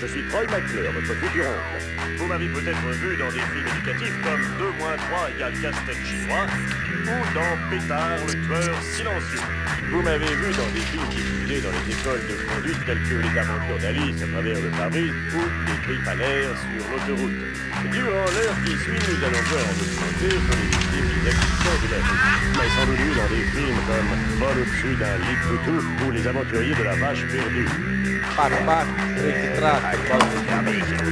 Je suis Troy McClure, votre futur oncle. Vous m'avez peut-être vu dans des films éducatifs comme 2 moins 3 égale casse-tête chinois ou dans Pétard, le tueur silencieux. Vous m'avez vu dans des films diffusés dans les écoles de conduite telles que Les aventures d'Alice à travers le pare-brise ou Les grippes à sur l'autoroute. Durant l'heure qui suit, nous allons voir en documenter sur les victimes existants de la vie. Mais sans doute dans des films comme Vol au-dessus d'un lit de ou Les aventuriers de la vache perdue. Right,